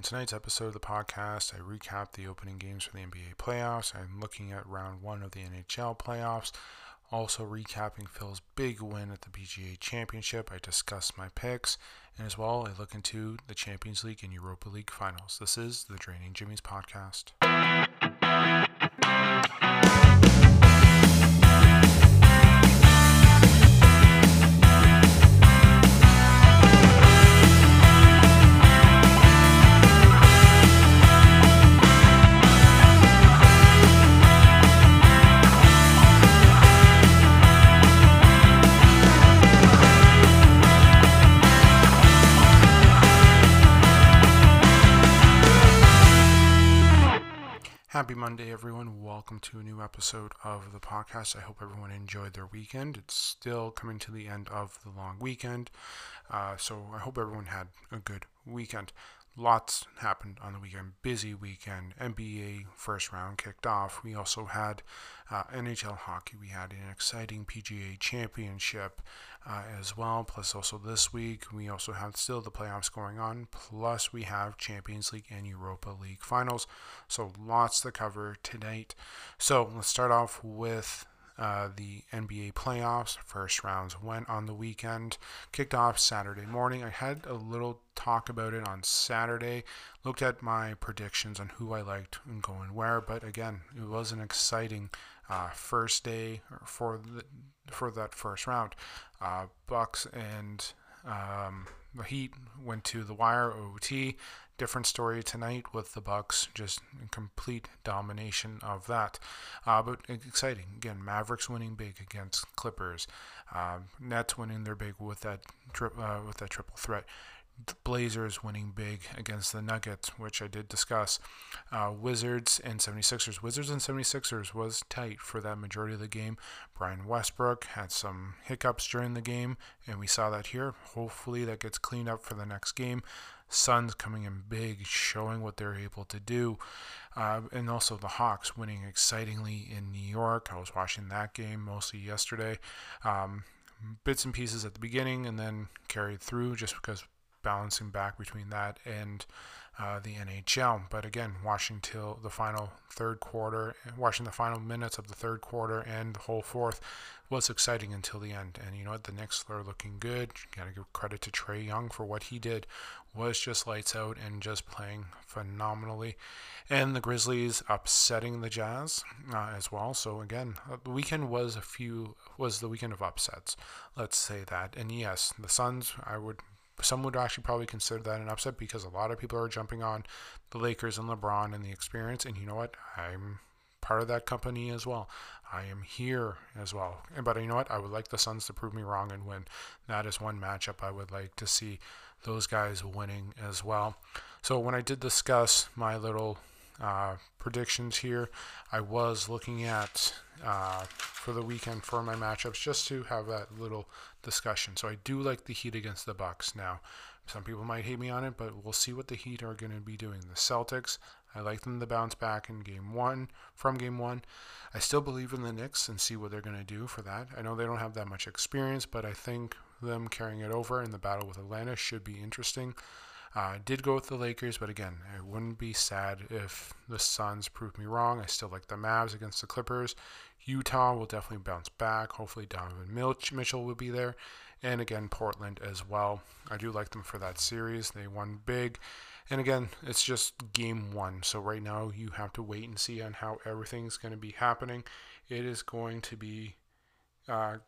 On tonight's episode of the podcast, I recap the opening games for the NBA playoffs. I'm looking at round one of the NHL playoffs. Also, recapping Phil's big win at the PGA Championship. I discuss my picks, and as well, I look into the Champions League and Europa League finals. This is the Draining Jimmy's podcast. Happy Monday, everyone. Welcome to a new episode of the podcast. I hope everyone enjoyed their weekend. It's still coming to the end of the long weekend, uh, so I hope everyone had a good weekend. Lots happened on the weekend. Busy weekend. NBA first round kicked off. We also had uh, NHL hockey. We had an exciting PGA championship uh, as well. Plus, also this week, we also have still the playoffs going on. Plus, we have Champions League and Europa League finals. So, lots to cover tonight. So, let's start off with uh, the NBA playoffs. First rounds went on the weekend, kicked off Saturday morning. I had a little talk about it on Saturday, looked at my predictions on who I liked and going where, but again, it was an exciting uh, first day for the, for that first round. Uh, Bucks and um, the Heat went to the wire OT. Different story tonight with the Bucks, just complete domination of that. Uh, but exciting again. Mavericks winning big against Clippers. Uh, Nets winning their big with that tri- uh, with that triple threat. Blazers winning big against the Nuggets, which I did discuss. Uh, Wizards and 76ers. Wizards and 76ers was tight for that majority of the game. Brian Westbrook had some hiccups during the game, and we saw that here. Hopefully, that gets cleaned up for the next game. Suns coming in big, showing what they're able to do. Uh, and also the Hawks winning excitingly in New York. I was watching that game mostly yesterday. Um, bits and pieces at the beginning and then carried through just because balancing back between that and uh, the NHL. But again, watching till the final third quarter, watching the final minutes of the third quarter and the whole fourth was exciting until the end. And you know what? The Knicks are looking good. Got to give credit to Trae Young for what he did. Was just lights out and just playing phenomenally. And the Grizzlies upsetting the Jazz uh, as well. So again, uh, the weekend was a few was the weekend of upsets. Let's say that. And yes, the Suns. I would some would actually probably consider that an upset because a lot of people are jumping on the Lakers and LeBron and the experience. And you know what? I'm part of that company as well. I am here as well. But you know what? I would like the Suns to prove me wrong and win. That is one matchup I would like to see those guys winning as well. So when I did discuss my little uh, predictions here, I was looking at uh, for the weekend for my matchups just to have that little discussion. So I do like the Heat against the Bucks. Now, some people might hate me on it, but we'll see what the Heat are going to be doing. The Celtics, I like them to bounce back in game one from game one. I still believe in the Knicks and see what they're going to do for that. I know they don't have that much experience, but I think them carrying it over in the battle with Atlanta should be interesting. Uh, I did go with the Lakers, but again, I wouldn't be sad if the Suns proved me wrong. I still like the Mavs against the Clippers. Utah will definitely bounce back. Hopefully, Donovan Mitchell will be there. And again, Portland as well. I do like them for that series. They won big. And again, it's just game one. So right now, you have to wait and see on how everything's going to be happening. It is going to be uh,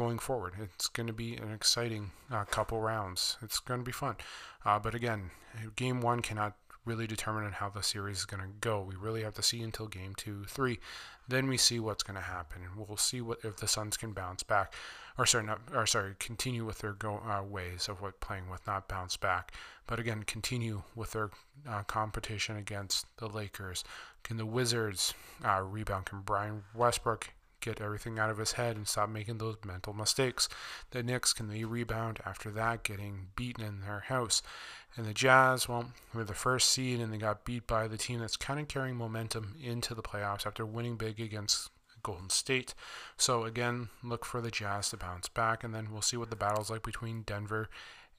going forward. It's going to be an exciting uh, couple rounds. It's going to be fun. Uh, but again, game one cannot really determine how the series is going to go. We really have to see until game two, three. Then we see what's going to happen. We'll see what if the Suns can bounce back, or sorry, not, or sorry, continue with their go, uh, ways of what playing with, not bounce back. But again, continue with their uh, competition against the Lakers. Can the Wizards uh, rebound? Can Brian Westbrook get everything out of his head and stop making those mental mistakes. The Knicks can they rebound after that, getting beaten in their house. And the Jazz, well, were the first seed and they got beat by the team that's kind of carrying momentum into the playoffs after winning big against Golden State. So again, look for the Jazz to bounce back, and then we'll see what the battle's like between Denver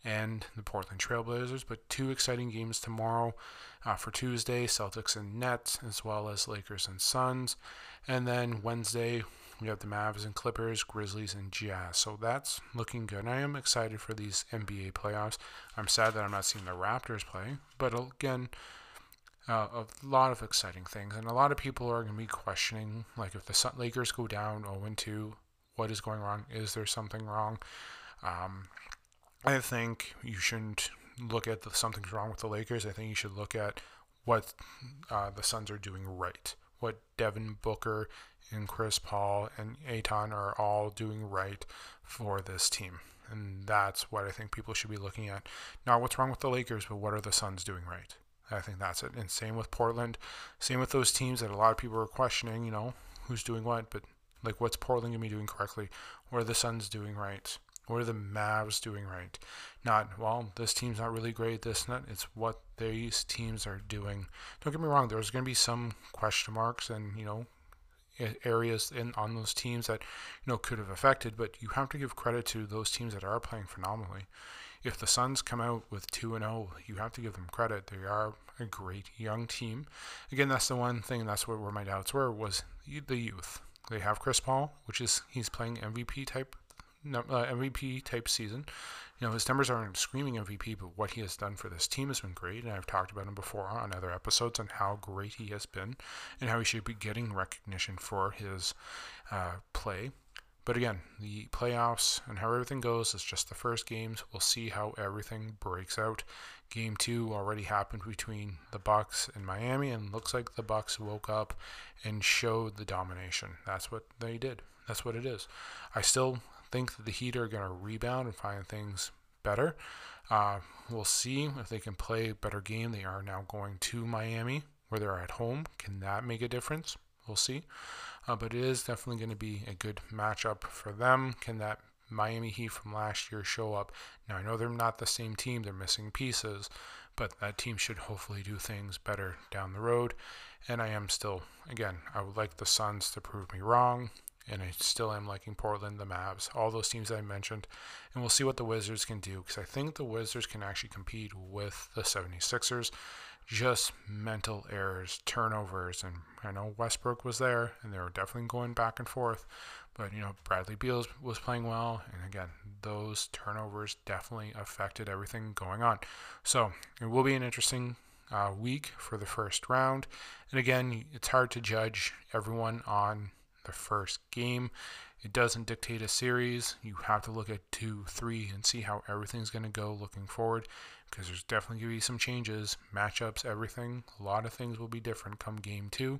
and the Portland Trailblazers. But two exciting games tomorrow uh, for Tuesday Celtics and Nets, as well as Lakers and Suns. And then Wednesday, we have the Mavs and Clippers, Grizzlies and Jazz. So that's looking good. I am excited for these NBA playoffs. I'm sad that I'm not seeing the Raptors play, but again, uh, a lot of exciting things, and a lot of people are going to be questioning, like if the Lakers go down 0-2, what is going wrong? Is there something wrong? Um, I think you shouldn't look at the, something's wrong with the Lakers. I think you should look at what uh, the Suns are doing right, what Devin Booker and Chris Paul and Ayton are all doing right for this team. And that's what I think people should be looking at. Not what's wrong with the Lakers, but what are the Suns doing right? I think that's it. And same with Portland. Same with those teams that a lot of people are questioning, you know, who's doing what. But like, what's Portland going to be doing correctly? What are the Suns doing right? What are the Mavs doing right? Not, well, this team's not really great, this not. It's what these teams are doing. Don't get me wrong, there's going to be some question marks and, you know, areas in on those teams that you know could have affected, but you have to give credit to those teams that are playing phenomenally. If the Suns come out with two and zero, oh, you have to give them credit. They are a great young team. Again, that's the one thing. That's what where my doubts were was the youth. They have Chris Paul, which is he's playing MVP type uh, MVP type season. You know, his numbers aren't screaming MVP, but what he has done for this team has been great. And I've talked about him before on other episodes on how great he has been and how he should be getting recognition for his uh, play. But again, the playoffs and how everything goes is just the first games. We'll see how everything breaks out. Game two already happened between the Bucks and Miami, and looks like the Bucks woke up and showed the domination. That's what they did. That's what it is. I still think that the Heat are going to rebound and find things better. Uh, we'll see if they can play a better game. They are now going to Miami where they're at home. Can that make a difference? We'll see. Uh, but it is definitely going to be a good matchup for them. Can that Miami Heat from last year show up? Now, I know they're not the same team, they're missing pieces, but that team should hopefully do things better down the road. And I am still, again, I would like the Suns to prove me wrong and I still am liking Portland, the Mavs, all those teams I mentioned. And we'll see what the Wizards can do because I think the Wizards can actually compete with the 76ers. Just mental errors, turnovers, and I know Westbrook was there and they were definitely going back and forth. But, you know, Bradley Beal was playing well. And again, those turnovers definitely affected everything going on. So it will be an interesting uh, week for the first round. And again, it's hard to judge everyone on the first game. It doesn't dictate a series. You have to look at two, three, and see how everything's going to go looking forward because there's definitely going to be some changes, matchups, everything. A lot of things will be different come game two.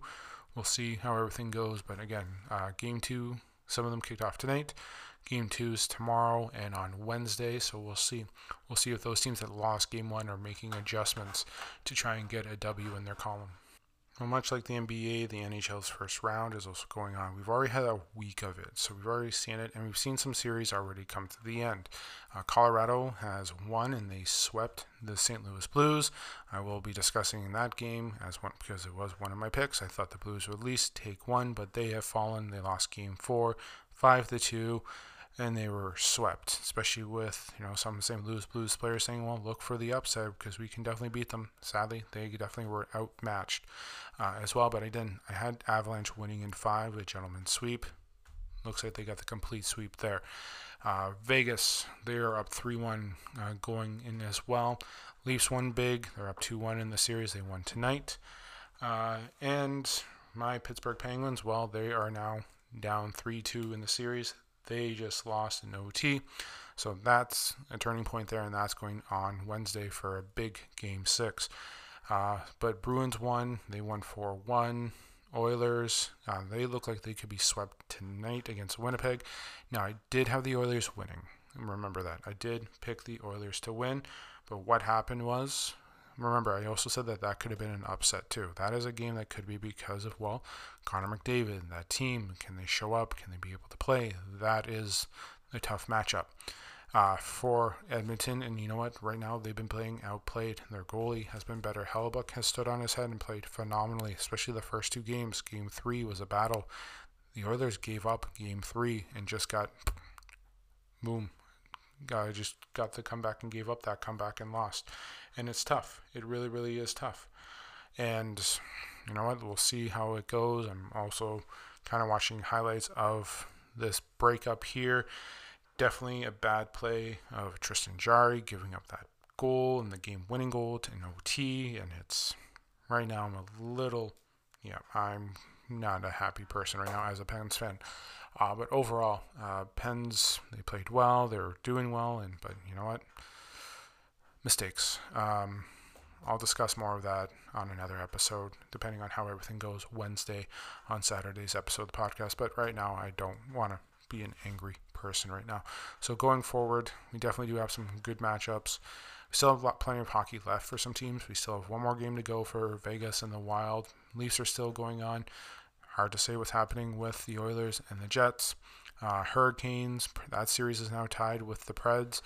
We'll see how everything goes. But again, uh, game two, some of them kicked off tonight. Game two is tomorrow and on Wednesday, so we'll see. We'll see if those teams that lost game one are making adjustments to try and get a W in their column. Well, much like the NBA, the NHL's first round is also going on. We've already had a week of it, so we've already seen it, and we've seen some series already come to the end. Uh, Colorado has won, and they swept the St. Louis Blues. I will be discussing that game as one because it was one of my picks. I thought the Blues would at least take one, but they have fallen. They lost Game Four, five to two and they were swept, especially with you know some of the St. Louis Blues players saying, "Well, look for the upside because we can definitely beat them." Sadly, they definitely were outmatched uh, as well. But I didn't. I had Avalanche winning in five, a gentleman's sweep. Looks like they got the complete sweep there. Uh, Vegas, they are up 3 1 uh, going in as well. Leafs won big. They're up 2 1 in the series. They won tonight. Uh, and my Pittsburgh Penguins, well, they are now down 3 2 in the series. They just lost in OT. So that's a turning point there, and that's going on Wednesday for a big game six. Uh, but Bruins won. They won 4 1. Oilers, uh, they look like they could be swept tonight against Winnipeg. Now, I did have the Oilers winning. Remember that. I did pick the Oilers to win. But what happened was remember, I also said that that could have been an upset too. That is a game that could be because of, well, Connor McDavid, that team. Can they show up? Can they be able to play? That is a tough matchup. Uh, for Edmonton, and you know what? Right now they've been playing outplayed. Their goalie has been better. Hellebuyck has stood on his head and played phenomenally, especially the first two games. Game three was a battle. The Oilers gave up game three and just got boom, guy just got the comeback and gave up that comeback and lost. And it's tough. It really, really is tough. And you know what? We'll see how it goes. I'm also kind of watching highlights of this breakup here. Definitely a bad play of Tristan Jarry giving up that goal and the game winning goal to an OT. And it's right now, I'm a little, yeah, I'm not a happy person right now as a Pens fan. Uh, but overall, uh, Pens they played well. they're doing well, and but you know what? Mistakes. Um, I'll discuss more of that on another episode, depending on how everything goes Wednesday on Saturday's episode of the podcast. But right now, I don't want to be an angry person right now. So going forward, we definitely do have some good matchups. We still have plenty of hockey left for some teams. We still have one more game to go for Vegas and the Wild. Leafs are still going on. Hard to say what's happening with the Oilers and the Jets. Uh, Hurricanes, that series is now tied with the Preds.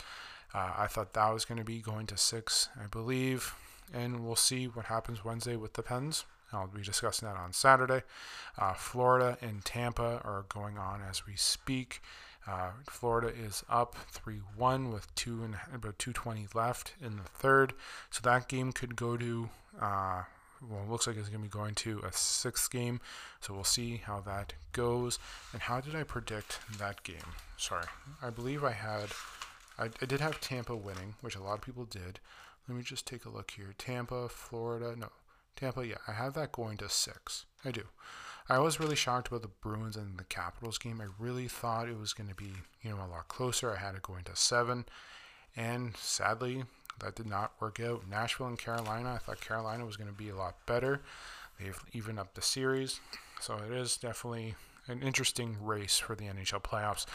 Uh, I thought that was going to be going to six, I believe. And we'll see what happens Wednesday with the Pens. I'll be discussing that on Saturday. Uh, Florida and Tampa are going on as we speak. Uh, Florida is up 3 1 with two and about 220 left in the third. So that game could go to uh, well, it looks like it's going to be going to a sixth game. So we'll see how that goes. And how did I predict that game? Sorry, I believe I had, I, I did have Tampa winning, which a lot of people did. Let me just take a look here. Tampa, Florida, no, Tampa, yeah, I have that going to six. I do. I was really shocked about the Bruins and the Capitals game. I really thought it was going to be, you know, a lot closer. I had it going to seven. And sadly, that did not work out. Nashville and Carolina, I thought Carolina was going to be a lot better. They've evened up the series. So it is definitely an interesting race for the NHL playoffs.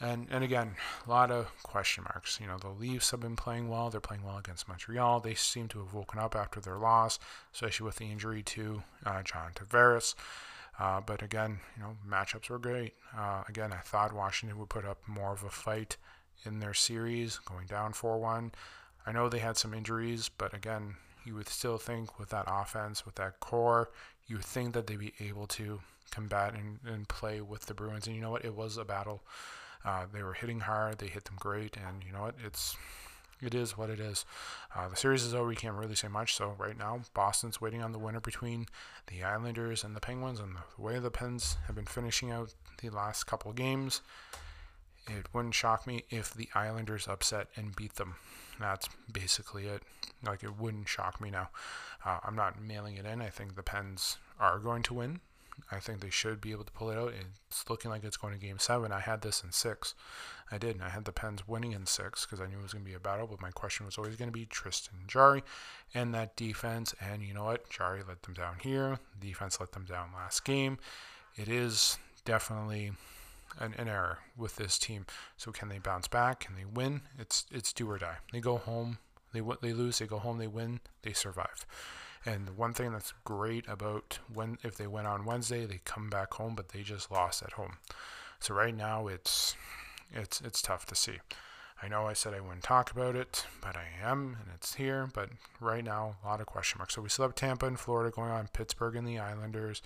And and again, a lot of question marks. You know, the Leafs have been playing well. They're playing well against Montreal. They seem to have woken up after their loss, especially with the injury to uh, John Tavares. Uh, but again, you know, matchups were great. Uh, again, I thought Washington would put up more of a fight in their series, going down 4 1. I know they had some injuries, but again, you would still think with that offense, with that core, you would think that they'd be able to combat and, and play with the Bruins. And you know what? It was a battle. Uh, they were hitting hard. They hit them great. And you know what? It's it is what it is. Uh, the series is over. We can't really say much. So right now, Boston's waiting on the winner between the Islanders and the Penguins. And the way the Pens have been finishing out the last couple games, it wouldn't shock me if the Islanders upset and beat them. That's basically it. Like it wouldn't shock me now. Uh, I'm not mailing it in. I think the Pens are going to win. I think they should be able to pull it out. It's looking like it's going to game seven. I had this in six. I did. I had the Pens winning in six because I knew it was going to be a battle. But my question was always going to be Tristan Jarry and that defense. And you know what? Jarry let them down here. Defense let them down last game. It is definitely an, an error with this team. So can they bounce back? Can they win? It's it's do or die. They go home, they they lose, they go home, they win, they survive. And one thing that's great about when if they win on Wednesday, they come back home, but they just lost at home. So right now it's it's it's tough to see. I know I said I wouldn't talk about it, but I am, and it's here. But right now, a lot of question marks. So we still have Tampa and Florida going on, Pittsburgh and the Islanders.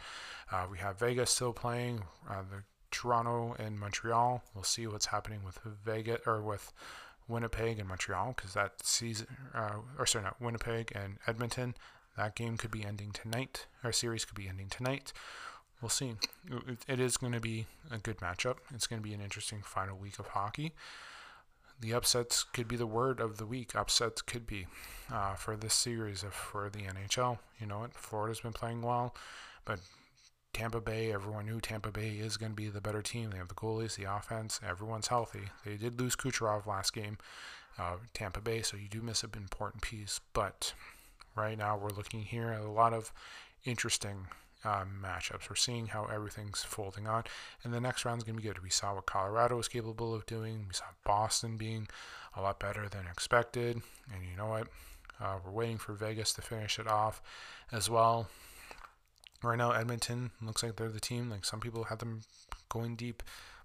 Uh, we have Vegas still playing. Uh, the Toronto and Montreal. We'll see what's happening with Vegas or with Winnipeg and Montreal because that season, uh, or sorry, not Winnipeg and Edmonton. That game could be ending tonight. Our series could be ending tonight. We'll see. It is going to be a good matchup. It's going to be an interesting final week of hockey. The upsets could be the word of the week. Upsets could be uh, for this series of for the NHL. You know what? Florida's been playing well, but Tampa Bay, everyone knew Tampa Bay is going to be the better team. They have the goalies, the offense, everyone's healthy. They did lose Kucherov last game, uh, Tampa Bay, so you do miss an important piece. But right now, we're looking here at a lot of interesting um, matchups. We're seeing how everything's folding on, and the next round's going to be good. We saw what Colorado was capable of doing. We saw Boston being a lot better than expected, and you know what? Uh, we're waiting for Vegas to finish it off as well right now Edmonton looks like they're the team. Like some people had them going deep,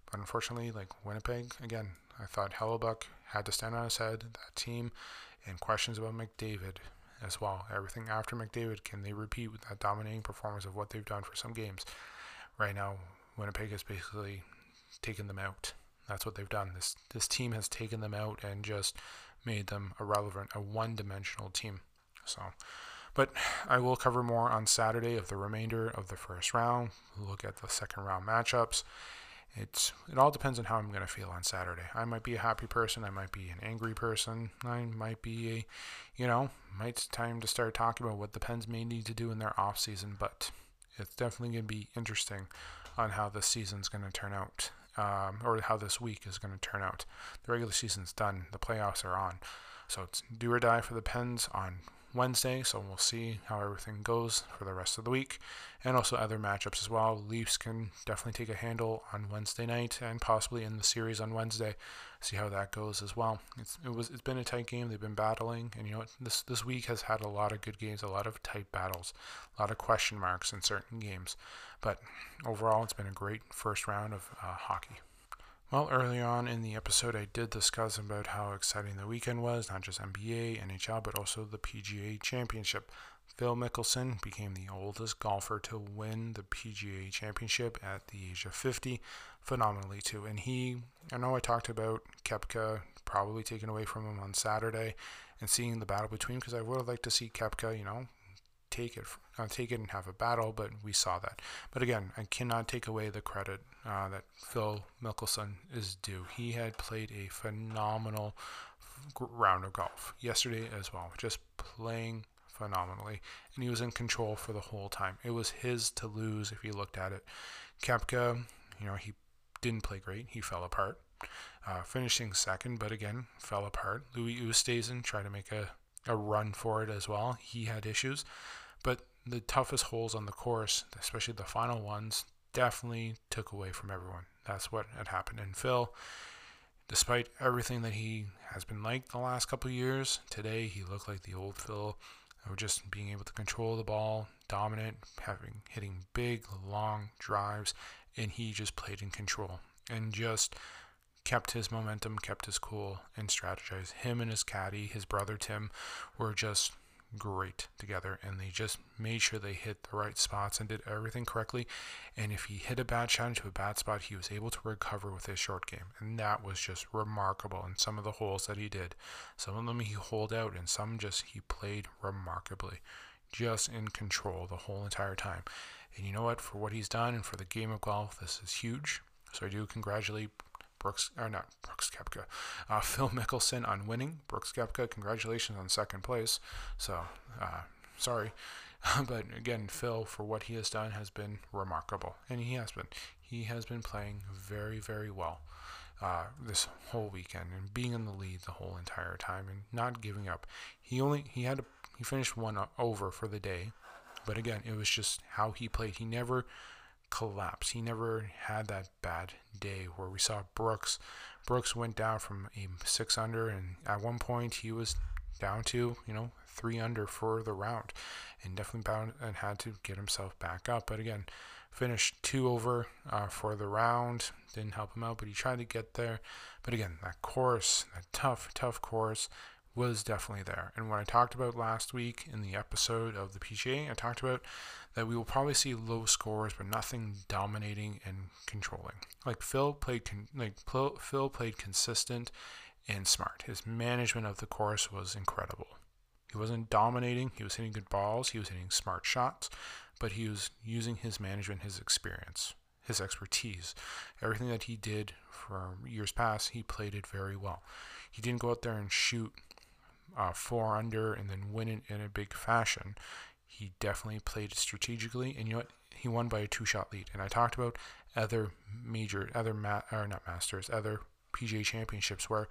but unfortunately, like Winnipeg again, I thought Hellebuyck had to stand on his head. That team, and questions about McDavid as well. Everything after McDavid, can they repeat with that dominating performance of what they've done for some games? Right now, Winnipeg has basically taken them out. That's what they've done. This this team has taken them out and just made them irrelevant, a one-dimensional team. So, but I will cover more on Saturday of the remainder of the first round. look at the second round matchups. It's it all depends on how I'm going to feel on Saturday. I might be a happy person. I might be an angry person. I might be a, you know, might time to start talking about what the Pens may need to do in their off season. But it's definitely going to be interesting on how this season's going to turn out, um, or how this week is going to turn out. The regular season's done. The playoffs are on. So it's do or die for the Pens on Wednesday, so we'll see how everything goes for the rest of the week, and also other matchups as well. Leafs can definitely take a handle on Wednesday night, and possibly in the series on Wednesday. See how that goes as well. It's it was it's been a tight game. They've been battling, and you know? This this week has had a lot of good games, a lot of tight battles, a lot of question marks in certain games, but overall, it's been a great first round of uh, hockey. Well, early on in the episode, I did discuss about how exciting the weekend was, not just NBA, NHL, but also the PGA Championship. Phil Mickelson became the oldest golfer to win the PGA Championship at the age of 50, phenomenally too. And he, I know I talked about Koepka probably taken away from him on Saturday, and seeing the battle between, because I would have liked to see Koepka, you know, take it, uh, take it and have a battle, but we saw that. But again, I cannot take away the credit uh, that Phil Mickelson is due. He had played a phenomenal round of golf yesterday as well, just playing phenomenally, and he was in control for the whole time. It was his to lose if you looked at it. Koepka, you know, he didn't play great. He fell apart. Uh, finishing second, but again, fell apart. Louis Oosthuizen tried to make a a run for it as well. He had issues, but the toughest holes on the course, especially the final ones, definitely took away from everyone. That's what had happened. And Phil, despite everything that he has been like the last couple years, today he looked like the old Phil, just being able to control the ball, dominant, having hitting big, long drives, and he just played in control and just kept his momentum, kept his cool, and strategized. Him and his caddy, his brother Tim, were just great together and they just made sure they hit the right spots and did everything correctly. And if he hit a bad shot into a bad spot he was able to recover with his short game. And that was just remarkable. In some of the holes that he did some of them he holed out and some just he played remarkably just in control the whole entire time. And you know what? For what he's done and for the game of golf this is huge. So I do congratulate Brooks, or not Brooks Koepka, uh, Phil Mickelson on winning. Brooks Koepka, congratulations on second place. So, uh, sorry. but again, Phil, for what he has done, has been remarkable. And he has been. He has been playing very, very well uh, this whole weekend and being in the lead the whole entire time and not giving up. He only, he had, a, he finished one over for the day. But again, it was just how he played. He never collapse. He never had that bad day where we saw Brooks. Brooks went down from a six under, and at one point he was down to you know three under for the round, and definitely bound and had to get himself back up. But again, finished two over uh, for the round. Didn't help him out, but he tried to get there. But again, that course, that tough, tough course, was definitely there. And when I talked about last week in the episode of the PGA, I talked about that we will probably see low scores, but nothing dominating and controlling. Like Phil played, con- like Phil played consistent and smart. His management of the course was incredible. He wasn't dominating. He was hitting good balls. He was hitting smart shots, but he was using his management, his experience, his expertise, everything that he did for years past. He played it very well. He didn't go out there and shoot uh, four under and then win it in a big fashion. He definitely played strategically, and you know what? He won by a two-shot lead. And I talked about other major, other ma- or not masters, other PGA championships where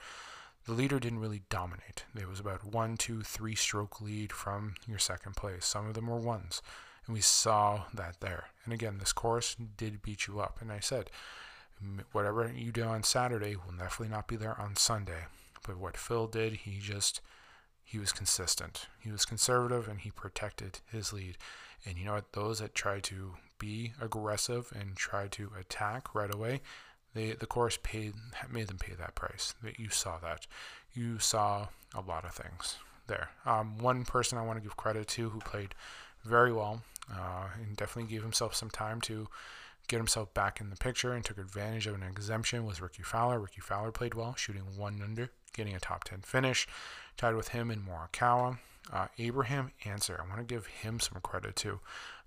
the leader didn't really dominate. It was about one, two, three stroke lead from your second place. Some of them were ones, and we saw that there. And again, this course did beat you up. And I said, whatever you do on Saturday will definitely not be there on Sunday. But what Phil did, he just he was consistent. He was conservative and he protected his lead. And you know what? Those that try to be aggressive and try to attack right away, they the course paid made them pay that price. That you saw that. You saw a lot of things there. Um, one person I want to give credit to who played very well uh, and definitely gave himself some time to get himself back in the picture and took advantage of an exemption was Rickie Fowler. Rickie Fowler played well, shooting one under, getting a top 10 finish, tied with him and Morikawa. Uh, Abraham Ancer, I want to give him some credit too.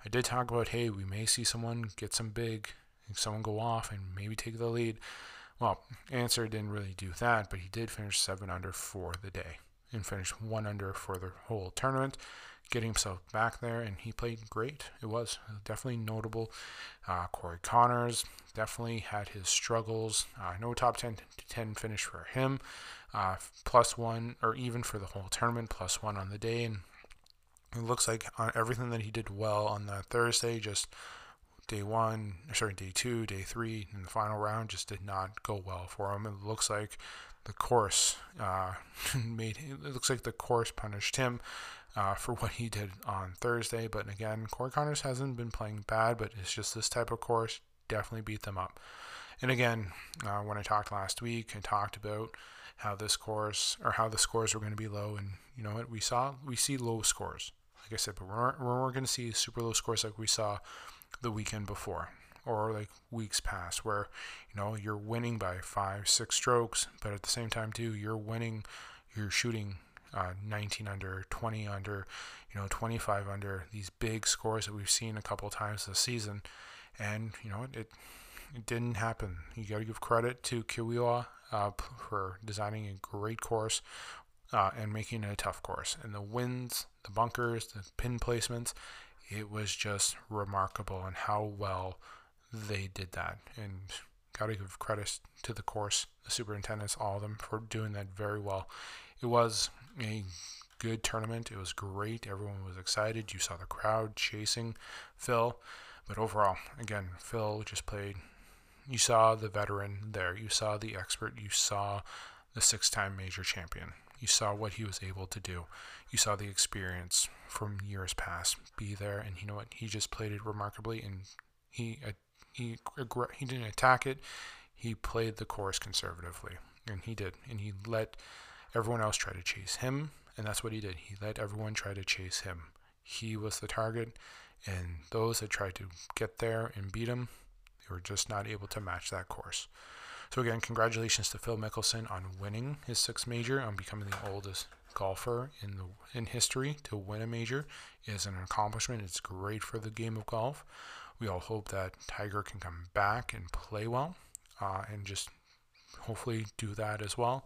I did talk about, hey, we may see someone get some big, someone go off and maybe take the lead. Well, Ancer didn't really do that, but he did finish seven under for the day and finished one under for the whole tournament, getting himself back there, and he played great. It was definitely notable. Uh, Corey Conners definitely had his struggles. Uh, no top 10 to 10 finish for him. Uh, plus one, or even for the whole tournament, plus one on the day. And it looks like on everything that he did well on that Thursday, just day one, sorry, day two, day three, and the final round just did not go well for him. It looks like the course uh, made it looks like the course punished him uh, for what he did on Thursday. But again, Corey Conners hasn't been playing bad, but it's just this type of course definitely beat them up. And again, uh, when I talked last week, I talked about how this course or how the scores were going to be low, and you know what we saw, we see low scores, like I said, but we're we're going to see super low scores like we saw the weekend before or like weeks past where you know you're winning by five six strokes but at the same time too you're winning you're shooting uh, 19 under 20 under you know 25 under these big scores that we've seen a couple times this season. And you know it it didn't happen. You got to give credit to Kiawah uh, for designing a great course uh, and making it a tough course. And the winds the bunkers the pin placements it was just remarkable and how well they did that. And got to give credit to the course, the superintendents, all of them for doing that very well. It was a good tournament. It was great. Everyone was excited. You saw the crowd chasing Phil. But overall, again, Phil just played. You saw the veteran there. You saw the expert. You saw the six time major champion. You saw what he was able to do. You saw the experience from years past be there. And you know what? He just played it remarkably. And he he he didn't attack it. He played the course conservatively, and he did, and he let everyone else try to chase him, and that's what he did. He let everyone try to chase him. He was the target, and those that tried to get there and beat him, they were just not able to match that course. So again, congratulations to Phil Mickelson on winning his sixth major, on becoming the oldest golfer in the in history to win a major. Is an accomplishment. It's great for the game of golf. We all hope that Tiger can come back and play well uh, and just hopefully do that as well.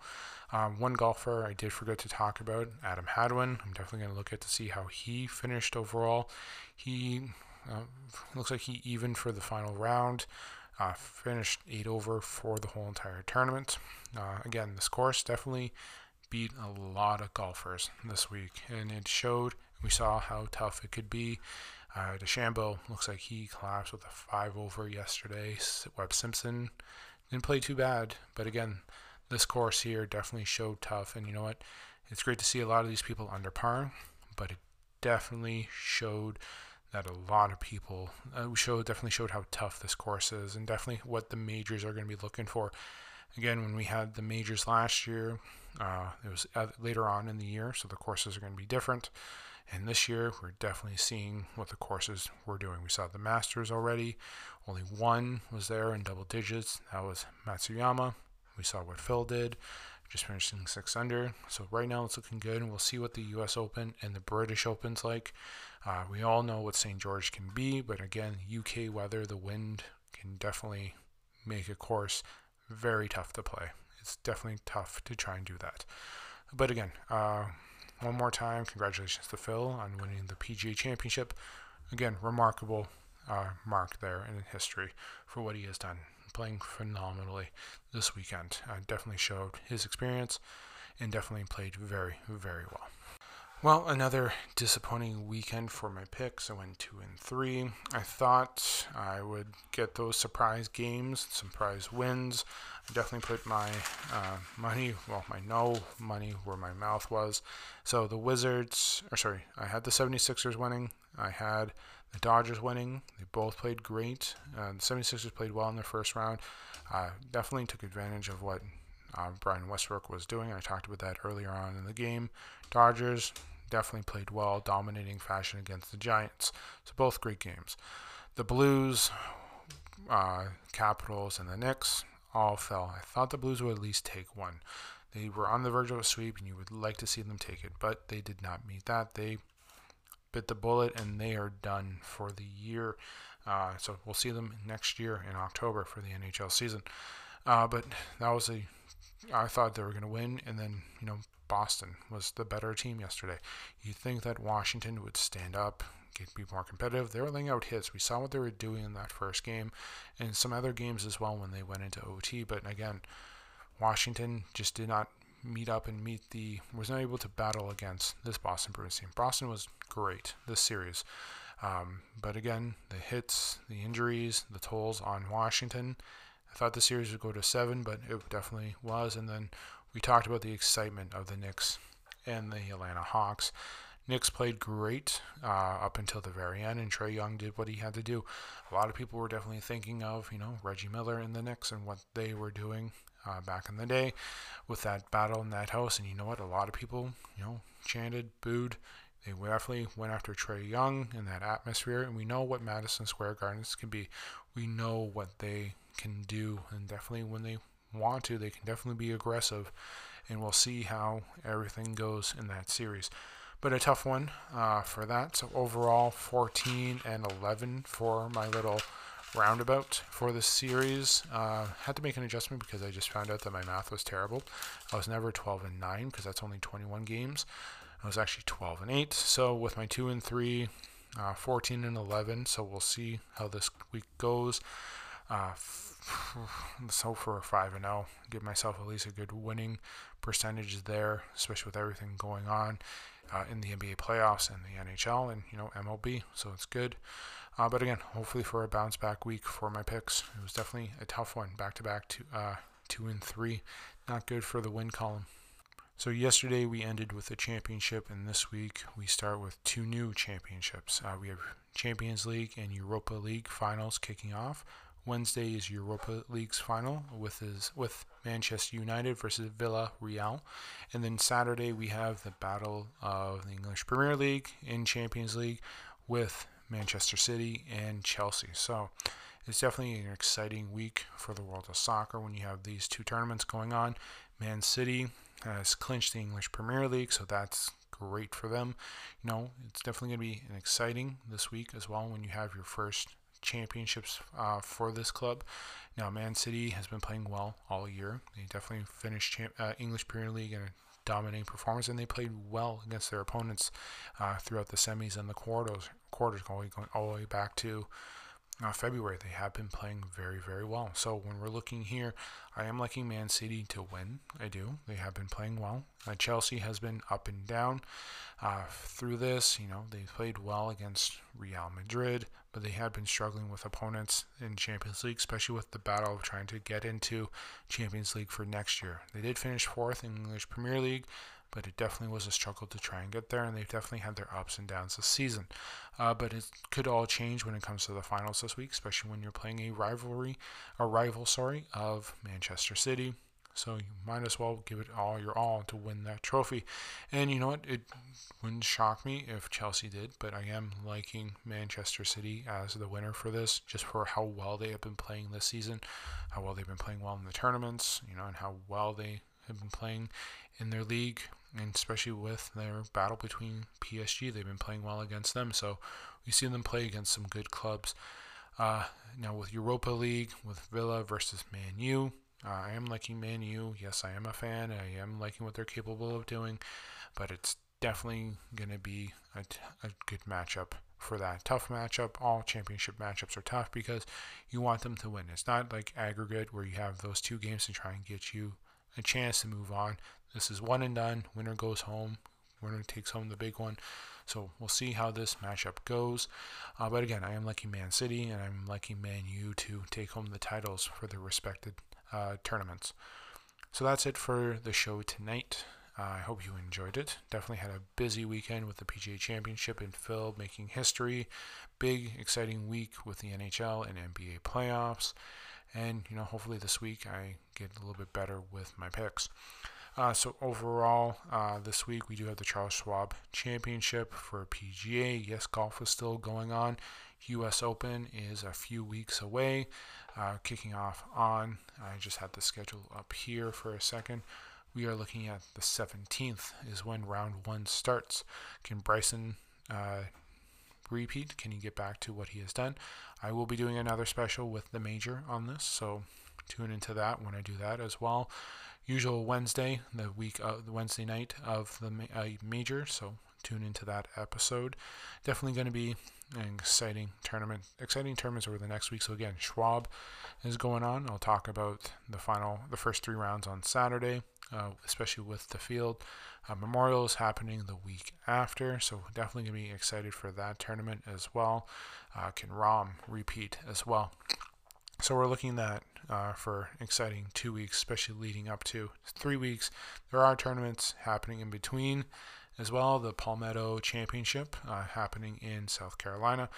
Um, one golfer I did forget to talk about, Adam Hadwin. I'm definitely going to look at to see how he finished overall. He uh, looks like he even for the final round. Uh, finished eight over for the whole entire tournament. Uh, again, this course definitely beat a lot of golfers this week, and it showed. We saw how tough it could be. Uh, DeChambeau looks like he collapsed with a five over yesterday. Webb Simpson didn't play too bad, but again, this course here definitely showed tough. And you know what? It's great to see a lot of these people under par, but it definitely showed that a lot of people uh, showed definitely showed how tough this course is, and definitely what the majors are going to be looking for. Again, when we had the majors last year, uh, it was later on in the year, so the courses are going to be different. And this year, we're definitely seeing what the courses were doing. We saw the Masters already. Only one was there in double digits. That was Matsuyama. We saw what Phil did, just finishing six under. So right now it's looking good, and we'll see what the U.S. Open and the British Open's like. Uh, we all know what St. George can be, but again, UK weather, the wind can definitely make a course very tough to play. It's definitely tough to try and do that. But again, uh, one more time, congratulations to Phil on winning the PGA Championship. Again, remarkable uh, mark there in history for what he has done. Playing phenomenally this weekend. Uh, definitely showed his experience and definitely played very, very well. Well, another disappointing weekend for my picks. I went two and three. I thought I would get those surprise games, surprise wins. I definitely put my uh, money, well, my no money where my mouth was. So the Wizards, or sorry, I had the 76ers winning. I had the Dodgers winning. They both played great. Uh, the 76ers played well in the first round. Uh, definitely took advantage of what uh, Brian Westbrook was doing. I talked about that earlier on in the game. Dodgers definitely played well, dominating fashion against the Giants. So both great games. The Blues uh, Capitals, and the Knicks all fell. I thought the Blues would at least take one. They were on the verge of a sweep, and you would like to see them take it, but they did not meet that. They bit the bullet, and they are done for the year. Uh, so we'll see them next year in October for the NHL season. Uh, but that was a, I thought they were going to win, and then you know Boston was the better team yesterday. You'd think that Washington would stand up, get be more competitive. They were laying out hits. We saw what they were doing in that first game, and some other games as well when they went into OT. But again, Washington just did not meet up and meet the was not able to battle against this Boston Bruins team. Boston was great this series. Um, but again, the hits, the injuries, the tolls on Washington. I thought the series would go to seven, but it definitely was. And then we talked about the excitement of the Knicks and the Atlanta Hawks. Knicks played great uh, up until the very end, and Trae Young did what he had to do. A lot of people were definitely thinking of, you know, Reggie Miller and the Knicks and what they were doing uh, back in the day with that battle in that house. And you know what? A lot of people, you know, chanted, booed. They definitely went after Trae Young in that atmosphere, and we know what Madison Square Gardens can be. We know what they can do, and definitely when they want to, they can definitely be aggressive. And we'll see how everything goes in that series but a tough one uh, for that. So overall, 14 and 11 for my little roundabout for this series. Uh, had to make an adjustment because I just found out that my math was terrible. I was never 12 and 9 because that's only 21 games. I was actually 12 and 8. So with my 2 and 3, uh, 14 and 11. So we'll see how this week goes. Uh, hope for a 5 and 0. Give myself at least a good winning percentage there, especially with everything going on uh, in the NBA playoffs and the NHL and you know MLB. So it's good. Uh, but again, hopefully for a bounce back week for my picks. It was definitely a tough one, back to back, two, uh, two and three. Not good for the win column. So yesterday we ended with a championship, and this week we start with two new championships. Uh, we have Champions League and Europa League finals kicking off. Wednesday is Europa League's final with his with Manchester United versus Villarreal, and then Saturday we have the battle of the English Premier League in Champions League with Manchester City and Chelsea. So it's definitely an exciting week for the world of soccer when you have these two tournaments going on. Man City has clinched the English Premier League, so that's great for them. You know, it's definitely going to be an exciting this week as well when you have your first championships uh, for this club. Now, Man City has been playing well all year. They definitely finished champ- uh, English Premier League in a dominating performance, and they played well against their opponents uh, throughout the semis and the quarters, quarters going, going all the way back to uh, February. They have been playing very, very well. So when we're looking here, I am liking Man City to win. I do. They have been playing well. Uh, Chelsea has been up and down uh, through this. You know, they played well against Real Madrid, but they had been struggling with opponents in Champions League, especially with the battle of trying to get into Champions League for next year. They did finish fourth in English Premier League, but it definitely was a struggle to try and get there, and they've definitely had their ups and downs this season. Uh, but it could all change when it comes to the finals this week, especially when you're playing a rivalry, a rival, sorry, of Manchester City. So you might as well give it all your all to win that trophy. And you know what? It wouldn't shock me if Chelsea did, but I am liking Manchester City as the winner for this, just for how well they have been playing this season, how well they've been playing well in the tournaments, you know, and how well they have been playing in their league and especially with their battle between PSG, they've been playing well against them. So we see them play against some good clubs. Uh, now with Europa League, with Villa versus Man U, uh, I am liking Man U. Yes, I am a fan. I am liking what they're capable of doing, but it's definitely going to be a, a good matchup for that. Tough matchup. All championship matchups are tough because you want them to win. It's not like aggregate where you have those two games to try and get you a chance to move on. This is one and done. Winner goes home. Winner takes home the big one. So we'll see how this matchup goes. Uh, but again, I am liking Man City and I'm liking Man U to take home the titles for their respected uh, tournaments. So that's it for the show tonight. Uh, I hope you enjoyed it. Definitely had a busy weekend with the PGA Championship in Phil making history. Big, exciting week with the NHL and NBA playoffs. And, you know, hopefully this week I get a little bit better with my picks. Uh, so overall, uh, this week we do have the Charles Schwab Championship for PGA. Yes, golf is still going on. U.S. Open is a few weeks away, uh, kicking off on. I just had the schedule up here for a second. We are looking at the 17th is when round one starts. Can Bryson uh, repeat? Can he get back to what he has done? I will be doing another special with the major on this, so tune into that when I do that as well. Usual Wednesday, the week of the Wednesday night of the uh, major, so tune into that episode. Definitely going to be an exciting tournament, exciting tournaments over the next week. So again, Schwab is going on. I'll talk about the final, the first three rounds on Saturday, uh, especially with the field. Uh, Memorial is happening the week after, so definitely going to be excited for that tournament as well. Uh, can Rahm repeat as well? So we're looking at uh, for exciting two weeks, especially leading up to three weeks. There are tournaments happening in between as well. The Palmetto Championship uh, happening in South Carolina,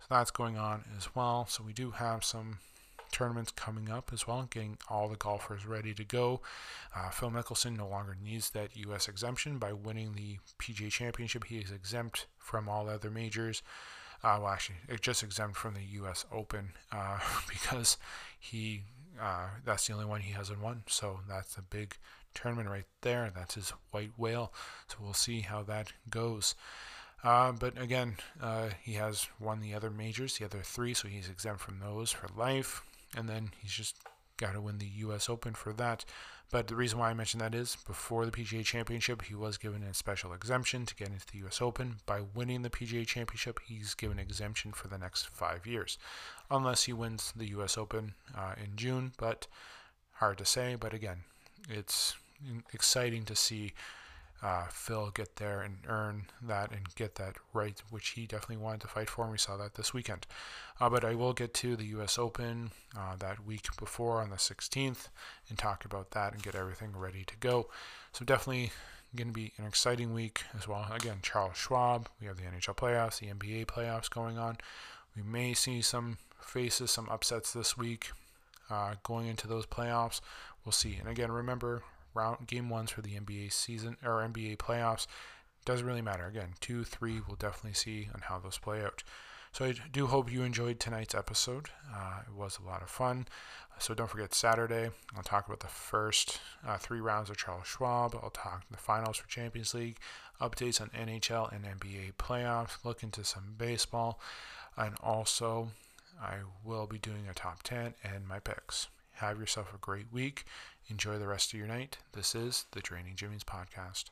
so that's going on as well. So we do have some tournaments coming up as well, getting all the golfers ready to go. Uh, Phil Mickelson no longer needs that U.S. exemption by winning the PGA Championship. He is exempt from all other majors. Uh, well, actually, just exempt from the U.S. Open uh, because he uh, that's the only one he hasn't won. So that's a big tournament right there. That's his white whale. So we'll see how that goes. Uh, but again, uh, he has won the other majors, the other three, so he's exempt from those for life. And then he's just got to win the U.S. Open for that. But the reason why I mentioned that is before the PGA Championship, he was given a special exemption to get into the U.S. Open. By winning the PGA Championship, he's given exemption for the next five years, unless he wins the U.S. Open uh, in June. But hard to say. But again, it's exciting to see uh, Phil get there and earn that and get that right, which he definitely wanted to fight for, and we saw that this weekend. Uh, but I will get to the U.S. Open uh, that week before on the 16th and talk about that and get everything ready to go. So definitely going to be an exciting week as well. Again, Charles Schwab, we have the NHL playoffs, the NBA playoffs going on. We may see some faces, some upsets this week uh, going into those playoffs. We'll see. And again, remember, round game ones for the NBA season or NBA playoffs. Doesn't really matter. Again, two, three, we'll definitely see on how those play out. So I do hope you enjoyed tonight's episode. Uh, it was a lot of fun. So don't forget Saturday. I'll talk about the first uh, three rounds of Charles Schwab. I'll talk the finals for Champions League, updates on NHL and NBA playoffs, look into some baseball, and also I will be doing a top 10 and my picks. Have yourself a great week. Enjoy the rest of your night. This is the Draining Jimmy's podcast.